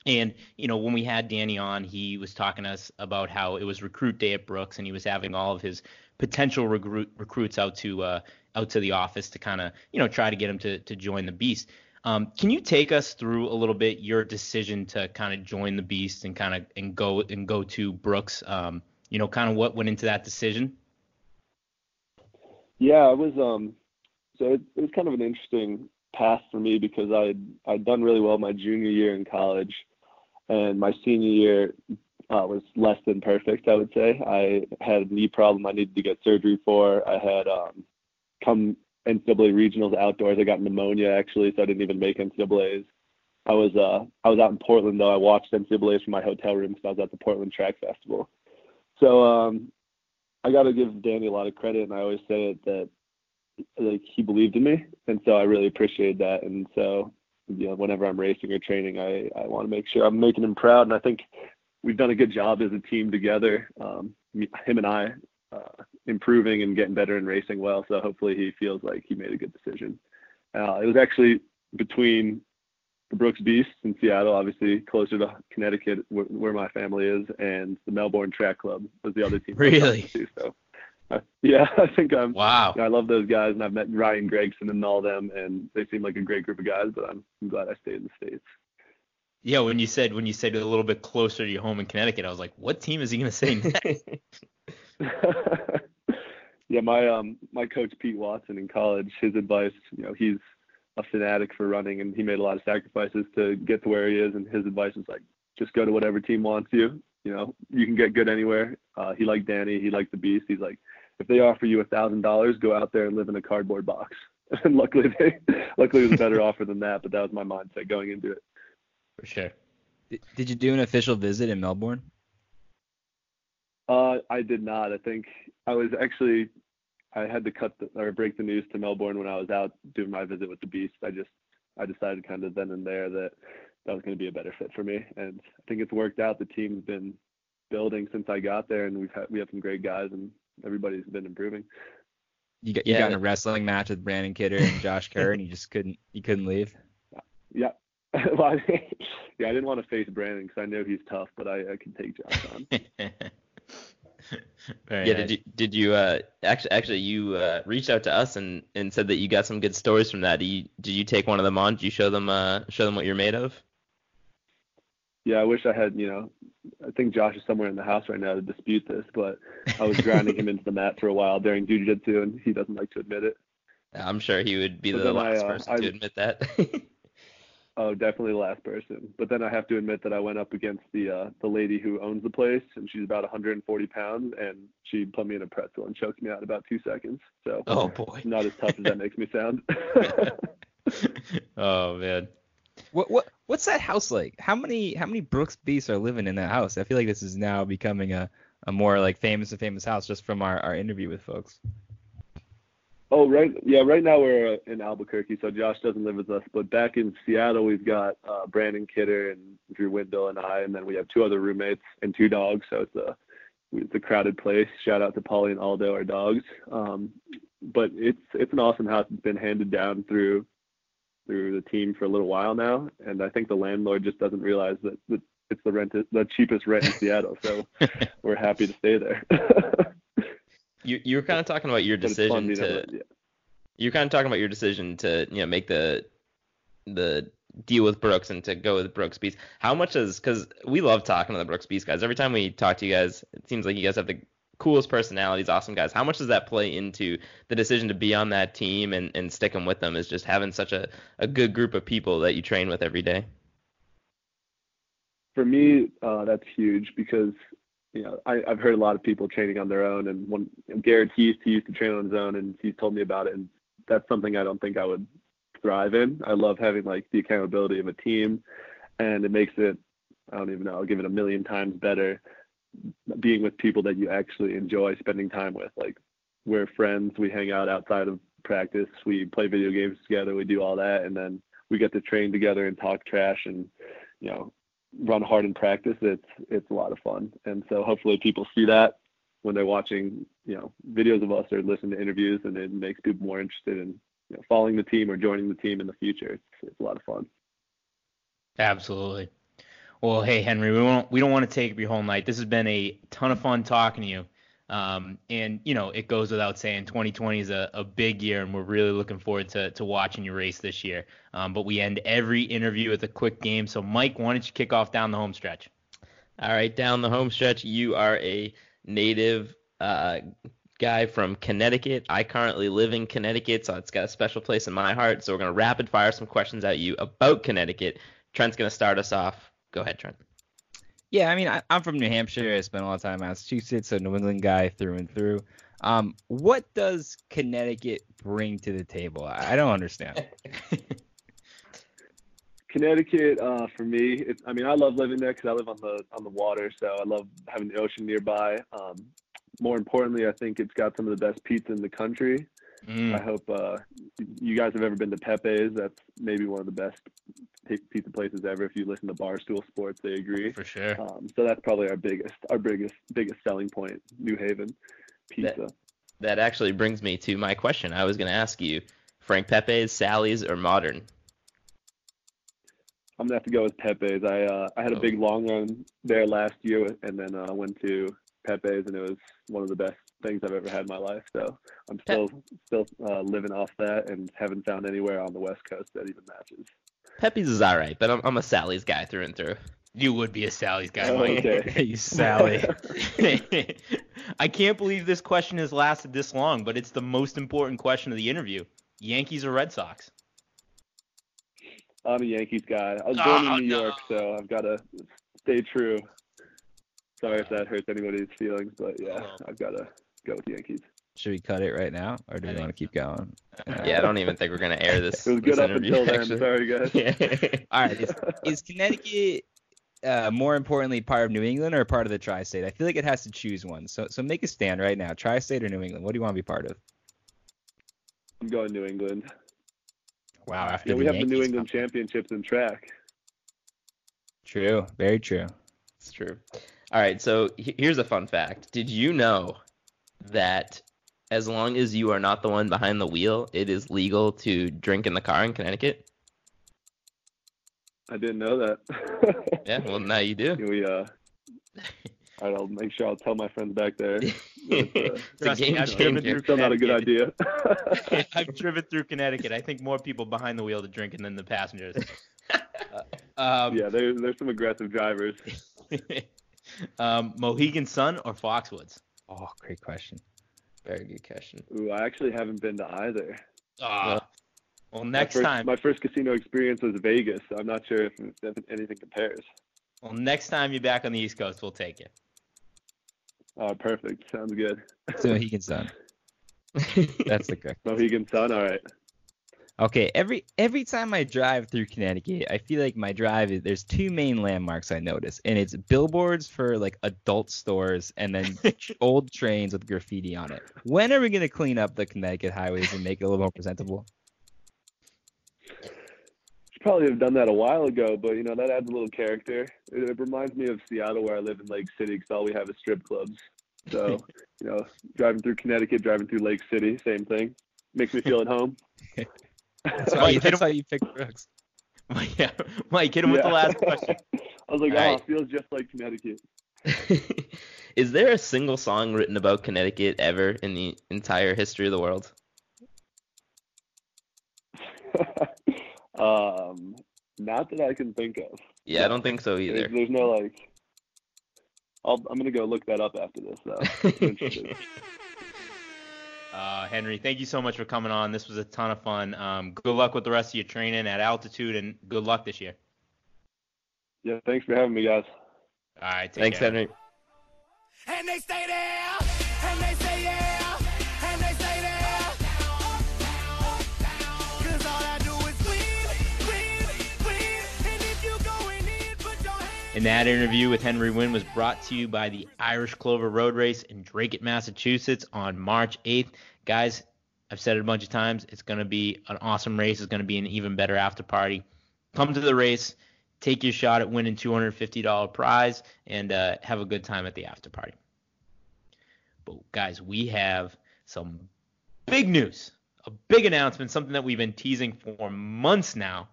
And you know, when we had Danny on, he was talking to us about how it was recruit day at Brooks, and he was having all of his potential recruit, recruits out to uh, out to the office to kind of you know try to get him to to join the Beast. Um, can you take us through a little bit your decision to kind of join the Beast and kind of and go and go to Brooks? Um, you know, kind of what went into that decision? Yeah, it was um so it, it was kind of an interesting path for me because I I'd done really well my junior year in college and my senior year uh, was less than perfect, I would say. I had a knee problem I needed to get surgery for. I had um come NCAA regionals outdoors. I got pneumonia actually, so I didn't even make NCAA's. I was uh I was out in Portland though. I watched NCAA's from my hotel room because I was at the Portland Track Festival. So um I got to give Danny a lot of credit, and I always say it that like he believed in me, and so I really appreciate that. And so you know, whenever I'm racing or training, I I want to make sure I'm making him proud, and I think we've done a good job as a team together. Um, him and I uh, improving and getting better and racing well. So hopefully he feels like he made a good decision. Uh, it was actually between the Brooks Beasts in Seattle, obviously closer to Connecticut, where, where my family is, and the Melbourne Track Club was the other team. Really? to. So, yeah, I think I'm. Wow. I love those guys, and I've met Ryan Gregson and all them, and they seem like a great group of guys. But I'm, I'm glad I stayed in the states. Yeah, when you said when you said a little bit closer to your home in Connecticut, I was like, what team is he gonna say next? yeah, my um my coach Pete Watson in college, his advice, you know, he's a fanatic for running and he made a lot of sacrifices to get to where he is and his advice was like just go to whatever team wants you. You know, you can get good anywhere. Uh he liked Danny, he liked the beast. He's like, if they offer you a thousand dollars, go out there and live in a cardboard box. And luckily they luckily it was a better offer than that, but that was my mindset going into it. For sure. Did, did you do an official visit in Melbourne? Uh, I did not. I think I was actually I had to cut the, or break the news to Melbourne when I was out doing my visit with the Beast. I just I decided kind of then and there that that was going to be a better fit for me, and I think it's worked out. The team's been building since I got there, and we've had we have some great guys, and everybody's been improving. You got you Yeah, got in a wrestling match with Brandon Kidder and Josh Kerr, and you just couldn't you couldn't leave. Yeah. well, I, yeah, I didn't want to face Brandon because I know he's tough, but I, I can take Josh on. Very yeah, nice. did you did you uh actually actually you uh reached out to us and and said that you got some good stories from that. Did you did you take one of them on? Did you show them uh show them what you're made of? Yeah, I wish I had, you know, I think Josh is somewhere in the house right now to dispute this, but I was grinding him into the mat for a while during jujitsu, and he doesn't like to admit it. I'm sure he would be But the then I, last uh, person I- to admit that. Oh, definitely the last person. But then I have to admit that I went up against the uh, the lady who owns the place, and she's about 140 pounds, and she put me in a pretzel and choked me out in about two seconds. So oh boy. not as tough as that makes me sound. oh man. What what what's that house like? How many how many Brooks Beasts are living in that house? I feel like this is now becoming a, a more like famous and famous house just from our, our interview with folks. oh, right. Yeah, right now we're uh, in Albuquerque, so Josh doesn't live with us. But back in Seattle, we've got uh, Brandon Kidder and Drew Windle and I, and then we have two other roommates and two dogs. So it's a it's a crowded place. Shout out to Polly and Aldo, our dogs. Um, but it's it's an awesome house. It's been handed down through through the team for a little while now, and I think the landlord just doesn't realize that, that it's the rent the cheapest rent in Seattle. So we're happy to stay there. You you were kind of talking about your fun decision to to- yeah. you're kind of talking about your decision to you know make the the deal with Brooks and to go with Brooks Beast. How much is because we love talking to the Brooks Beast guys. Every time we talk to you guys, it seems like you guys have the coolest personalities, awesome guys. How much does that play into the decision to be on that team and, and sticking with them? Is just having such a, a good group of people that you train with every day. for me, uh, that's huge because you know I, I've heard a lot of people training on their own, and when Garrett Heath, he used to train on his own, and he's told me about it, and that's something I don't think I would thrive in. I love having like the accountability of a team, and it makes it I don't even know I'll give it a million times better being with people that you actually enjoy spending time with. Like we're friends, we hang out outside of practice, we play video games together, we do all that, and then we get to train together and talk trash and you know run hard in practice, it's it's a lot of fun. And so hopefully people see that when they're watching, you know, videos of us or listen to interviews, and it makes people more interested in you know, following the team or joining the team in the future. It's it's a lot of fun. Absolutely. Well, hey Henry, we don't we don't want to take up your whole night. This has been a ton of fun talking to you. Um, and you know, it goes without saying, 2020 is a, a big year, and we're really looking forward to, to watching you race this year. Um, but we end every interview with a quick game. So, Mike, why don't you kick off down the home stretch? All right, down the home stretch, you are a native uh, guy from Connecticut. I currently live in Connecticut, so it's got a special place in my heart. So we're gonna rapid fire some questions at you about Connecticut. Trent's gonna start us off. Go ahead, Trent. Yeah, I mean, I, I'm from New Hampshire. I spent a lot of time in Massachusetts, a New England guy through and through. Um, what does Connecticut bring to the table? I, I don't understand. Connecticut, uh, for me, it's, I mean, I love living there because I live on the on the water, so I love having the ocean nearby. Um, more importantly, I think it's got some of the best pizza in the country. Mm. I hope uh, you guys have ever been to Pepe's. That's maybe one of the best pi- pizza places ever. If you listen to Barstool Sports, they agree. For sure. Um, so that's probably our biggest, our biggest, biggest selling point. New Haven pizza. That actually brings me to my question. I was gonna ask you, Frank Pepe's, Sally's, or Modern? I'm gonna have to go with Pepe's. I uh, I had a Oh. big long run there last year, and then uh, went to Pepe's, and it was one of the best things I've ever had in my life. So I'm still still uh, living off that, and haven't found anywhere on the West Coast that even matches. Pepe's is all right, but I'm, I'm a Sally's guy through and through. You would be a Sally's guy, Oh, Mike. okay. you Sally. I can't believe this question has lasted this long, but it's the most important question of the interview. Yankees or Red Sox? I'm a Yankees guy. I was born Oh, in New no. York, so I've got to stay true. Sorry if that hurts anybody's feelings, but yeah, Oh. I've got to go with the Yankees. Should we cut it right now, or do I we want to keep going? Yeah, I don't even think we're gonna air this. It was good this up interview, until then. actually. Sorry, guys. Yeah. All right. Is, is Connecticut uh, more importantly part of New England or part of the tri-state? I feel like it has to choose one. So so make a stand right now. Tri-state or New England? What do you want to be part of? I'm going New England. Wow. After Yeah, we the have the New England come- championships in track. True. Very true. It's true. All right, so here's a fun fact. Did you know that as long as you are not the one behind the wheel, it is legal to drink in the car in Connecticut? I didn't know that. Yeah, well now you do. we uh, all right, I'll make sure I'll tell my friends back there. that it's a Trust game I've driven changer. through Still not a good idea. I've driven through Connecticut. I think more people behind the wheel to drinking than the passengers. Uh, um, yeah, there, there's some aggressive drivers. um, Mohegan Sun or Foxwoods? Oh, great question. Very good question. Ooh, I actually haven't been to either. Ah. well, next my first, time. My first casino experience was Vegas, so I'm not sure if, if anything compares. Well, next time you're back on the East Coast, we'll take it. Oh, perfect. Sounds good. So Mohegan Sun. That's the correct. Mohegan Sun. All right. Okay, every every time I drive through Connecticut, I feel like my drive is there's two main landmarks I notice, and it's billboards for like adult stores and then old trains with graffiti on it. When are we gonna clean up the Connecticut highways and make it a little more presentable? Should probably have done that a while ago, but you know that adds a little character. It, it reminds me of Seattle, where I live in Lake City, because all we have is strip clubs. So you know, driving through Connecticut, driving through Lake City, same thing. Makes me feel at home. That's why you, that's him- why you pick Brooks. yeah, Mike, hit him with the last question. I was like, All oh, right. it feels just like Connecticut. Is there a single song written about Connecticut ever in the entire history of the world? um, not that I can think of. Yeah, I don't think so There's, either. there's no like. I'll, I'm gonna go look that up after this though. Interesting. Uh, Henry, thank you so much for coming on. This was a ton of fun. Um, good luck with the rest of your training at altitude, and good luck this year. yeah, thanks for having me, guys. All right, take Thanks, care. Henry. And they stay there, And that interview with Henry Wynne was brought to you by the Irish Clover Road Race in Dracut, Massachusetts on March 8th. Guys, I've said it a bunch of times. It's going to be an awesome race. It's going to be an even better after party. Come to the race, take your shot at winning $250 prize, and uh, have a good time at the after party. But, guys, we have some big news, a big announcement, something that we've been teasing for months now.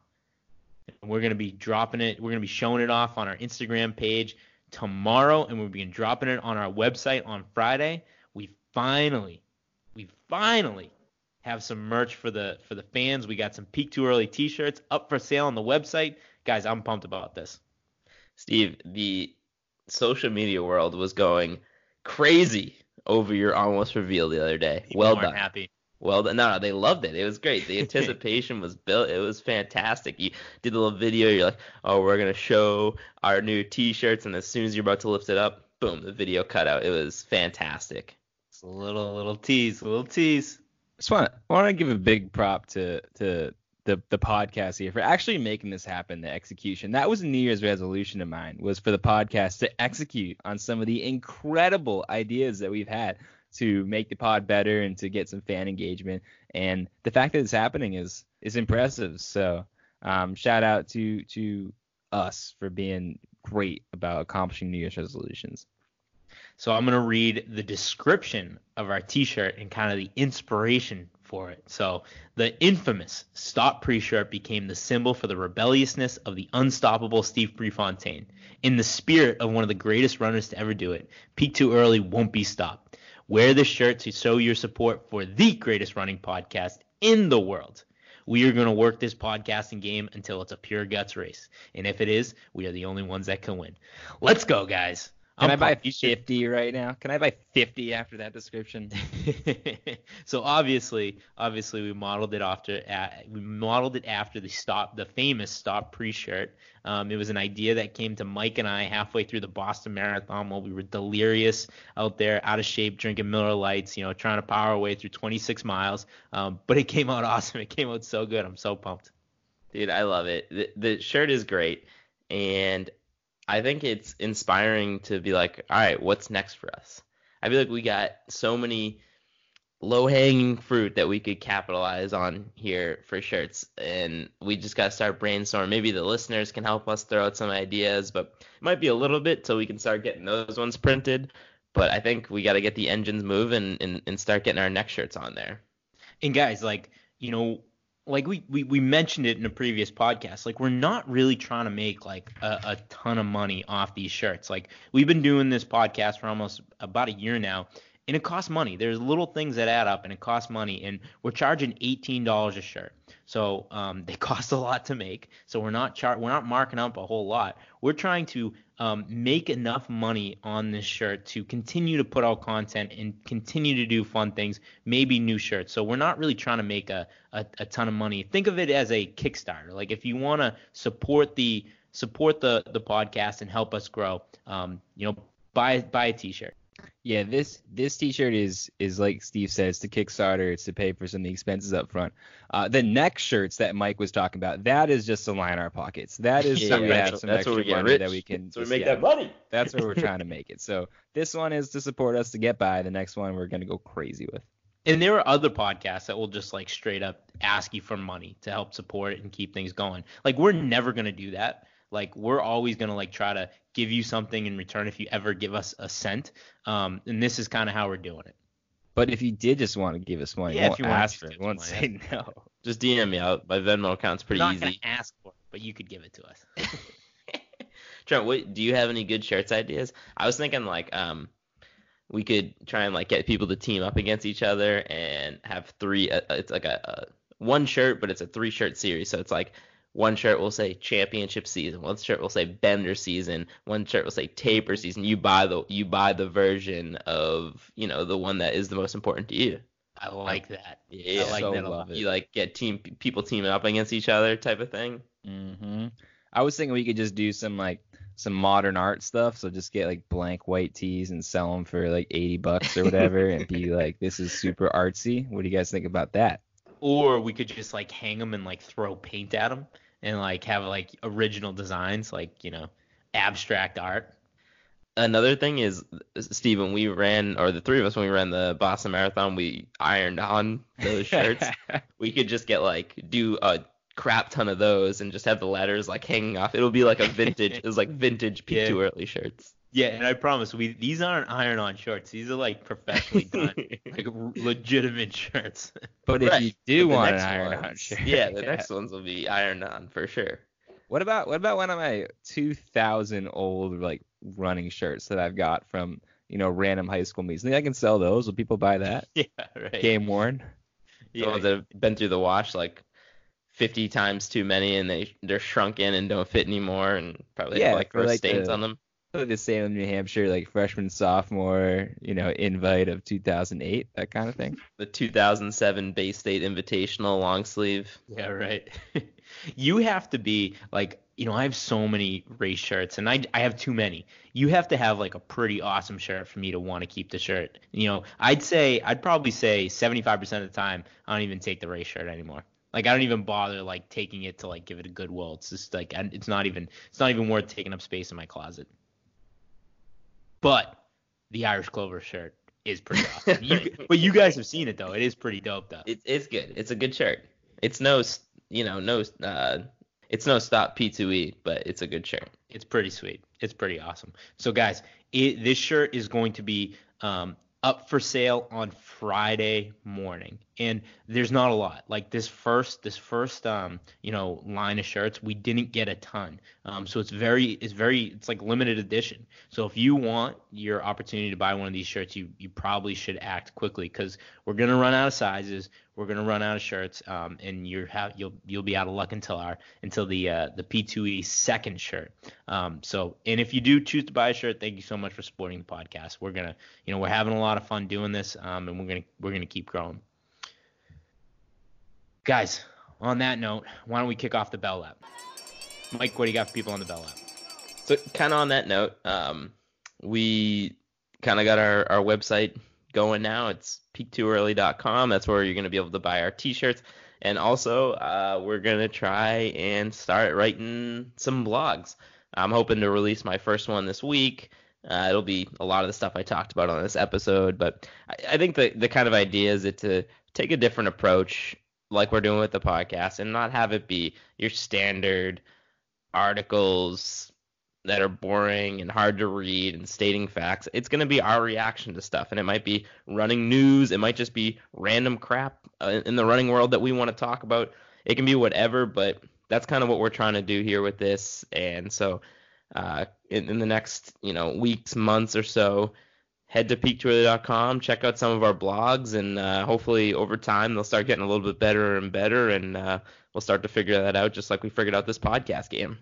And we're going to be dropping it. We're going to be showing it off on our Instagram page tomorrow, and we'll be dropping it on our website on Friday. We finally, we finally have some merch for the for the fans. We got some Peaked Too Early T-shirts up for sale on the website. Guys, I'm pumped about this. Steve, the social media world was going crazy over your almost reveal the other day. People well done. Happy. Well. No, no, they loved it. It was great. The anticipation was built. It was fantastic. You did a little video. You're like, oh, we're gonna show our new T-shirts, and as soon as you're about to lift it up, boom, the video cut out. It was fantastic. It's a little little tease, a little tease. Just want want to give a big prop to to the the podcast here for actually making this happen. The execution that was a New Year's resolution of mine was for the podcast to execute on some of the incredible ideas that we've had to make the pod better and to get some fan engagement. And the fact that it's happening is is impressive. So um, shout out to to us for being great about accomplishing New Year's resolutions. So I'm to read the description of our t-shirt and kind of the inspiration for it. So the infamous Stop Pre-shirt became the symbol for the rebelliousness of the unstoppable Steve Prefontaine. In the spirit of one of the greatest runners to ever do it, Peaked Too Early won't be stopped. Wear the shirt to show your support for the greatest running podcast in the world. We are going to work this podcasting game until it's a pure guts race. And if it is, we are the only ones that can win. Let's go, guys. Can I'm i buy pumped. You 50 right now? Can I buy 50 after that description? so obviously, obviously we modeled it after uh, we modeled it after the stop, the famous stop pre-shirt. Um, it was an idea that came to Mike and I halfway through the Boston Marathon while we were delirious out there, out of shape, drinking Miller Lites, you know, trying to power our way through 26 miles. Um, but it came out awesome. It came out so good. I'm so pumped. Dude, I love it. The, the shirt is great, and I think it's inspiring to be like, all right, what's next for us? I feel like we got so many low hanging fruit that we could capitalize on here for shirts, and we just got to start brainstorming. Maybe the listeners can help us throw out some ideas, but it might be a little bit till we can start getting those ones printed. But I think we got to get the engines moving and, and start getting our neck shirts on there. And guys, like, you know, like we, we, we mentioned it in a previous podcast, like we're not really trying to make like a, a ton of money off these shirts. Like we've been doing this podcast for almost about a year now, and it costs money. There's little things that add up, and it costs money, and we're charging $18 a shirt. So um, they cost a lot to make. So we're not char- we're not marking up a whole lot. We're trying to um, make enough money on this shirt to continue to put out content and continue to do fun things, maybe new shirts. So we're not really trying to make a, a, a ton of money. Think of it as a Kickstarter. Like if you want to support the support the the podcast and help us grow, um, you know, buy buy a t-shirt. Yeah, this this T-shirt is is like Steve said, to Kickstarter. It's to pay for some of the expenses up front. Uh, the neck shirts that Mike was talking about, that is just to line our pockets. That is so we Yeah, have some that's extra we get money rich. that we can. So we make yeah, that money. That's where we're trying to make it. So this one is to support us to get by. The next one we're gonna go crazy with. And there are other podcasts that will just like straight up ask you for money to help support it and keep things going. Like we're never gonna do that. Like we're always gonna like try to give you something in return if you ever give us a cent. Um, and this is kind of how we're doing it. But if you did just want to give us money, Yeah, won't if you want ask to for it, give us won't money, say no. Just DM me out. My Venmo account's pretty we're not easy. gonna ask for it, but you could give it to us. Trent, what, do you have any good shirts ideas? I was thinking like um we could try and like get people to team up against each other and have three. Uh, it's like a, a one shirt, but it's a three shirt series. So it's like one shirt will say championship season, one shirt will say bender season, one shirt will say taper season. You buy the you buy the version of you know the one that is the most important to you. I like that. Yeah, I like so that a lot. it. you like get team people teaming up against each other type of thing. hmm I was thinking we could just do some like some modern art stuff. So just get like blank white tees and sell them for like 80 bucks or whatever, and be like, this is super artsy. What do you guys think about that? Or we could just like hang them and like throw paint at them and like have like original designs, like you know, abstract art. Another thing is, uh, Steven, we ran, or the three of us, when we ran the Boston Marathon, we ironed on those shirts. we could just get like do a crap ton of those and just have the letters like hanging off. It'll be like a vintage, it was like vintage peak Yeah. too early shirts. Yeah, and I promise we these aren't iron-on shorts. These are like professionally done, like r- legitimate shirts. But if you do but want an next iron on ones- shirt, yeah, the next ones will be iron-on for sure. What about what about one of my 2000 old like running shirts that I've got from you know random high school meets? I Think I can sell those? Will people buy that? Yeah, right. Game worn. The ones that have been through the wash like 50 times too many and they they're shrunken and don't fit anymore and probably Yeah, have like for, like, stains the- on them. Like the Salem, New Hampshire, like freshman, sophomore, you know, invite of 2008, that kind of thing. The 2007 Bay State Invitational long sleeve. Yeah, right. you have to be like, you know, I have so many race shirts and I, I have too many. You have to have like a pretty awesome shirt for me to want to keep the shirt. You know, I'd say, I'd probably say 75% of the time, I don't even take the race shirt anymore. Like I don't even bother like taking it to like give it a good Goodwill. It's just like I- it's not even it's not even worth taking up space in my closet. But the Irish Clover shirt is pretty awesome. You, but you guys have seen it though. It is pretty dope though. It, it's good. It's a good shirt. It's no, you know, no, uh, it's no stop P2E, but it's a good shirt. It's pretty sweet. It's pretty awesome. So guys, it, this shirt is going to be um, up for sale on Friday morning, and there's not a lot. Like this first, this first, um, you know, line of shirts, we didn't get a ton. Um, so it's very, it's very, it's like limited edition. So if you want your opportunity to buy one of these shirts, you you probably should act quickly because we're gonna run out of sizes. We're gonna run out of shirts, um, and you're ha- you'll you'll be out of luck until our until the uh, the P2E second shirt. Um, so and if you do choose to buy a shirt, thank you so much for supporting the podcast. We're gonna you know we're having a lot of fun doing this, um, and we're gonna we're gonna keep growing. Guys, on that note, why don't we kick off the Bell Lap? Mike, what do you got for people on the Bell Lap? So kind of on that note, um, we kind of got our, our website going now. It's peakedtooearly.com. That's where you're going to be able to buy our t-shirts. And also, uh, we're going to try and start writing some blogs. I'm hoping to release my first one this week. Uh, it'll be a lot of the stuff I talked about on this episode, but I, I think the, the kind of idea is it to take a different approach like we're doing with the podcast and not have it be your standard articles that are boring and hard to read and stating facts. It's going to be our reaction to stuff, and it might be running news. It might just be random crap uh, in the running world that we want to talk about. It can be whatever, but that's kind of what we're trying to do here with this. And so, uh, in, in the next you know weeks, months or so, head to peakedtooearly.com, check out some of our blogs, and uh, hopefully over time they'll start getting a little bit better and better, and uh, we'll start to figure that out just like we figured out this podcast game.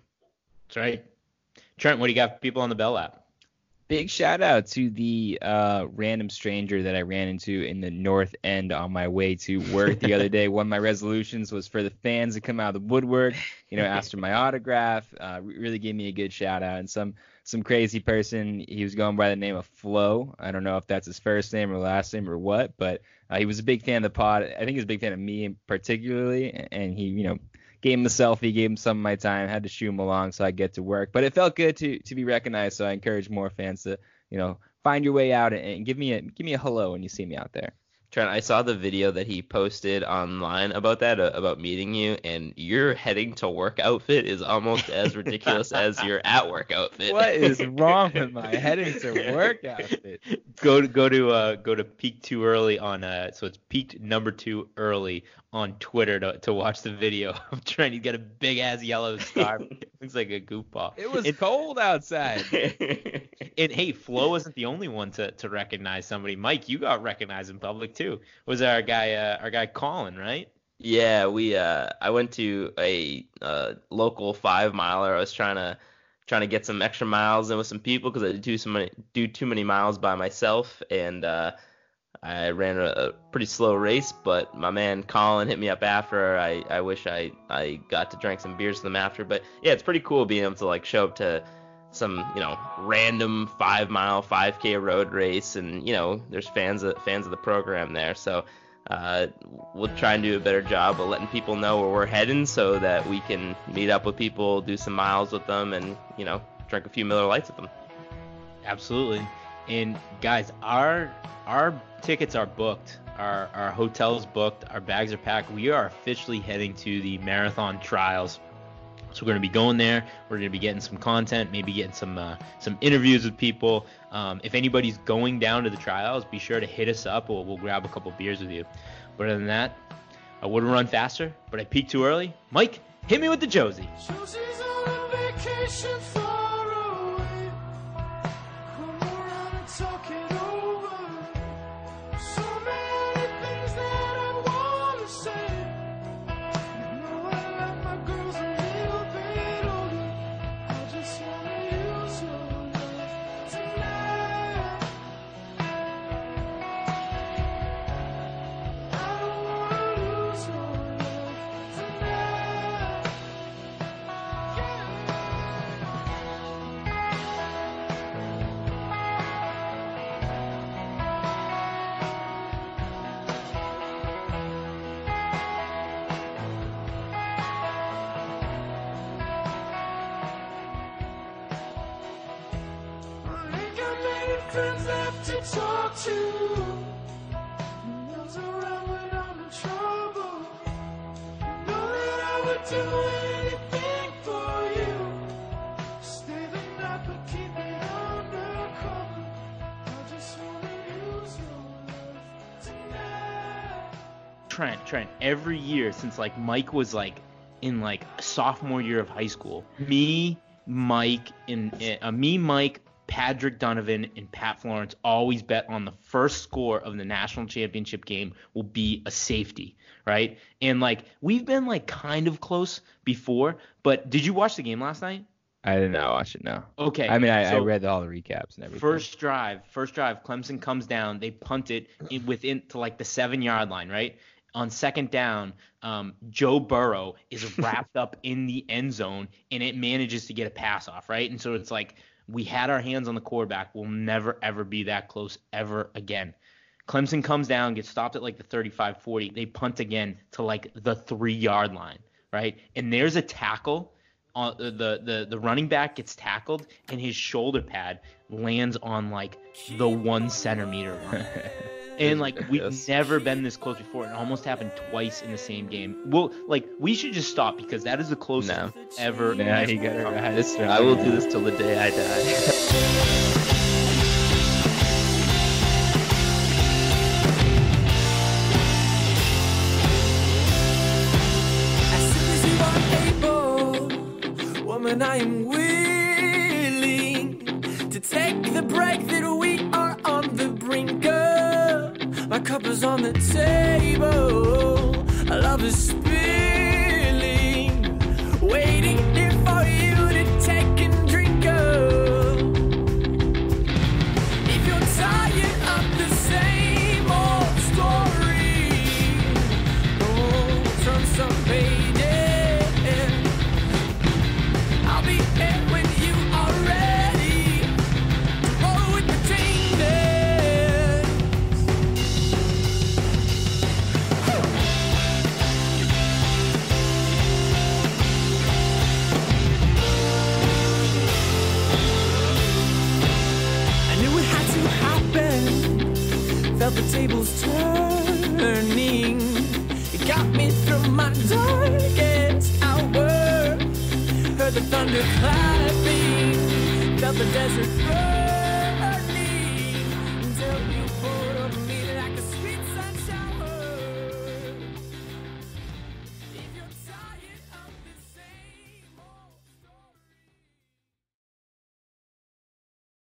That's right. Trent, what do you got for people on the Bell Lap? Big shout out to the uh, random stranger that I ran into in the North End on my way to work the other day. One of my resolutions was for the fans to come out of the woodwork, you know, ask for my autograph. Uh, really gave me a good shout out. And some some crazy person, he was going by the name of Flo. I don't know if that's his first name or last name or what, but uh, he was a big fan of the pod. I think he was a big fan of me particularly, and he, you know, gave him a selfie, gave him some of my time, had to shoot him along so I get to work. But it felt good to to be recognized, so I encourage more fans to you know find your way out and, and give me a give me a hello when you see me out there. Trent, I saw the video that he posted online about that, uh, about meeting you, and your heading to work outfit is almost as ridiculous as your at work outfit. What is wrong with my heading to work outfit? Go to go to uh, go to peaked too early on uh so it's peaked number two early on Twitter to, to watch the video of Trent. He's got a big ass yellow scarf. Looks like a goofball. It was cold outside. And hey, Flo wasn't the only one to, to recognize somebody. Mike, you got recognized in public too. Was our guy uh, our guy Colin, right? Yeah, we uh I went to a uh, local five miler. I was trying to trying to get some extra miles in with some people because I do so many do too many miles by myself and uh I ran a, a pretty slow race, but my man Colin hit me up after. I, I wish I, I got to drink some beers with him after. But yeah, it's pretty cool being able to like show up to some you know random five mile 5k road race and you know there's fans of fans of the program there so uh, we'll try and do a better job of letting people know where we're heading so that we can meet up with people do some miles with them and you know drink a few miller lites with them Absolutely. And guys, our our tickets are booked. Our our hotels booked. Our bags are packed. We are officially heading to the marathon trials. So we're going to be going there. We're going to be getting some content, maybe getting some uh, some interviews with people. Um, if anybody's going down to the trials, be sure to hit us up. We'll, we'll grab a couple beers with you. But other than that, I would have run faster, but I peaked too early. Mike, hit me with the Josie. Friends left to talk to. No one's around when I'm in trouble. Know that I would do anything for you. Stay the night, but keep it undercover. I just wanna use your love tonight. Trent, Trent, every year since like Mike was like in like sophomore year of high school, me, Mike, and uh, me, Mike, Patrick Donovan, and Pat Florence always bet on the first score of the national championship game will be a safety, right? And like we've been like kind of close before, but did you watch the game last night? I did not watch it. No. Okay. I mean, I, I read all the recaps and everything. First drive, first drive, Clemson comes down. They punt it in, within to like the seven yard line, right? On second down, um, Joe Burrow is wrapped up in the end zone and it manages to get a pass off, right? And so it's like we had our hands on the quarterback. We'll never ever be that close ever again. Clemson comes down, gets stopped at like the 35 40. They punt again to like the three yard line, right? And there's a tackle. Uh, on the, the the running back gets tackled and his shoulder pad lands on like the one centimeter line. and like we've Yes. never been this close before. It almost happened twice in the same game. Well, like we should just stop because that is the closest No. ever. Nah, you got it right. I will do this till the day I die.